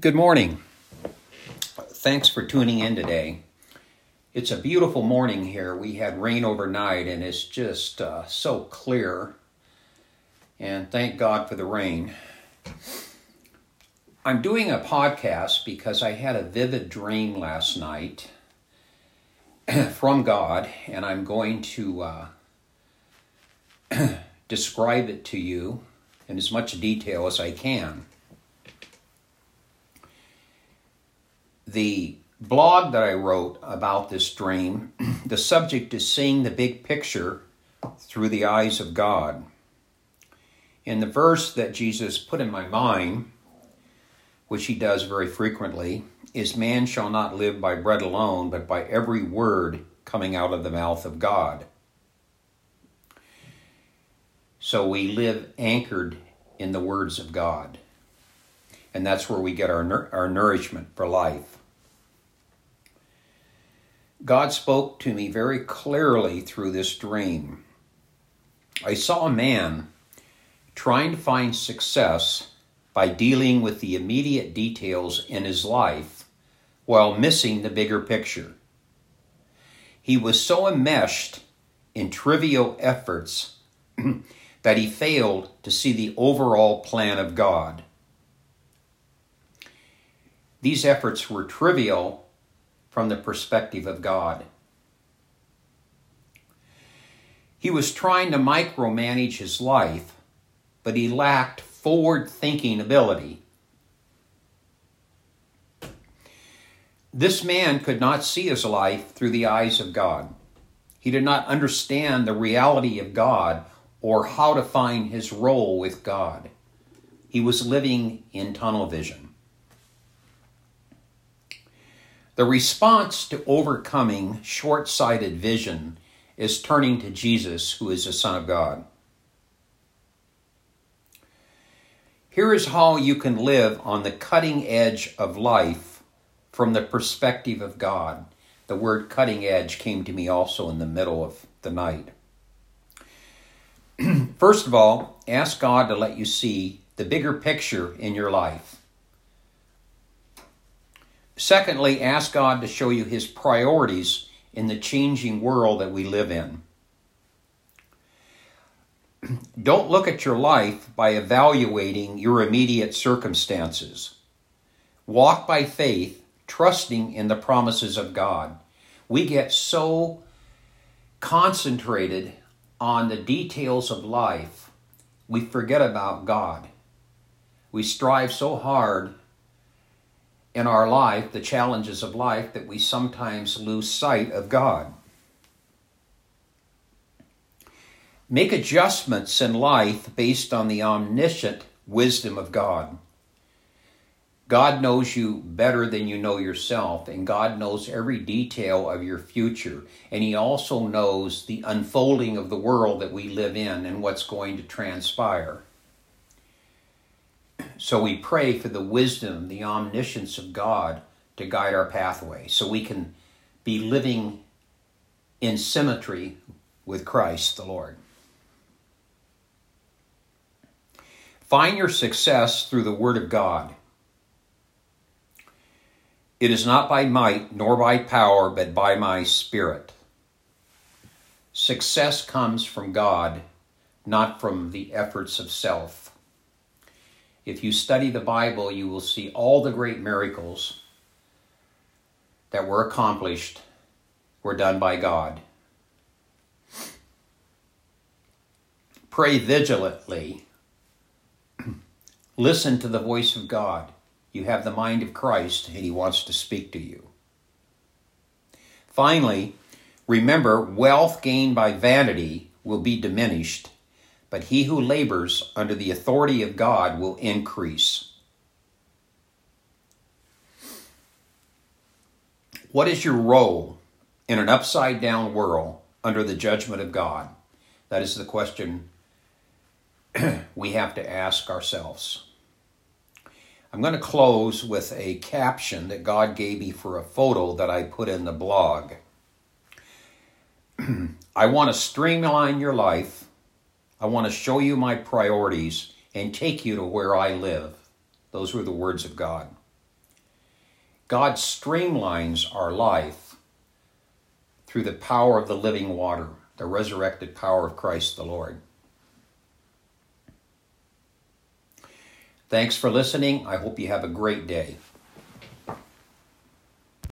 Good morning. Thanks for tuning in today. It's a beautiful morning here. We had rain overnight and it's just uh, so clear. And thank God for the rain. I'm doing a podcast because I had a vivid dream last night from God, and I'm going to uh, describe it to you in as much detail as I can. The blog that I wrote about this dream, the subject is seeing the big picture through the eyes of God. In the verse that Jesus put in my mind, which he does very frequently, is Man shall not live by bread alone, but by every word coming out of the mouth of God. So we live anchored in the words of God. And that's where we get our, our nourishment for life. God spoke to me very clearly through this dream. I saw a man trying to find success by dealing with the immediate details in his life while missing the bigger picture. He was so enmeshed in trivial efforts that he failed to see the overall plan of God. These efforts were trivial from the perspective of God. He was trying to micromanage his life, but he lacked forward thinking ability. This man could not see his life through the eyes of God. He did not understand the reality of God or how to find his role with God. He was living in tunnel vision. The response to overcoming short sighted vision is turning to Jesus, who is the Son of God. Here is how you can live on the cutting edge of life from the perspective of God. The word cutting edge came to me also in the middle of the night. First of all, ask God to let you see the bigger picture in your life. Secondly, ask God to show you his priorities in the changing world that we live in. Don't look at your life by evaluating your immediate circumstances. Walk by faith, trusting in the promises of God. We get so concentrated on the details of life, we forget about God. We strive so hard in our life, the challenges of life, that we sometimes lose sight of God. Make adjustments in life based on the omniscient wisdom of God. God knows you better than you know yourself, and God knows every detail of your future. And He also knows the unfolding of the world that we live in and what's going to transpire. So we pray for the wisdom, the omniscience of God to guide our pathway so we can be living in symmetry with Christ the Lord. Find your success through the Word of God. It is not by might nor by power, but by my Spirit. Success comes from God, not from the efforts of self. If you study the Bible, you will see all the great miracles that were accomplished were done by God. Pray vigilantly. Listen to the voice of God. You have the mind of Christ, and He wants to speak to you. Finally, remember wealth gained by vanity will be diminished but he who labors under the authority of God will increase. What is your role in an upside down world under the judgment of God? That is the question we have to ask ourselves. I'm going to close with a caption that God gave me for a photo that I put in the blog. I want to streamline your life I want to show you my priorities and take you to where I live. Those were the words of God. God streamlines our life through the power of the living water, the resurrected power of Christ the Lord. Thanks for listening. I hope you have a great day.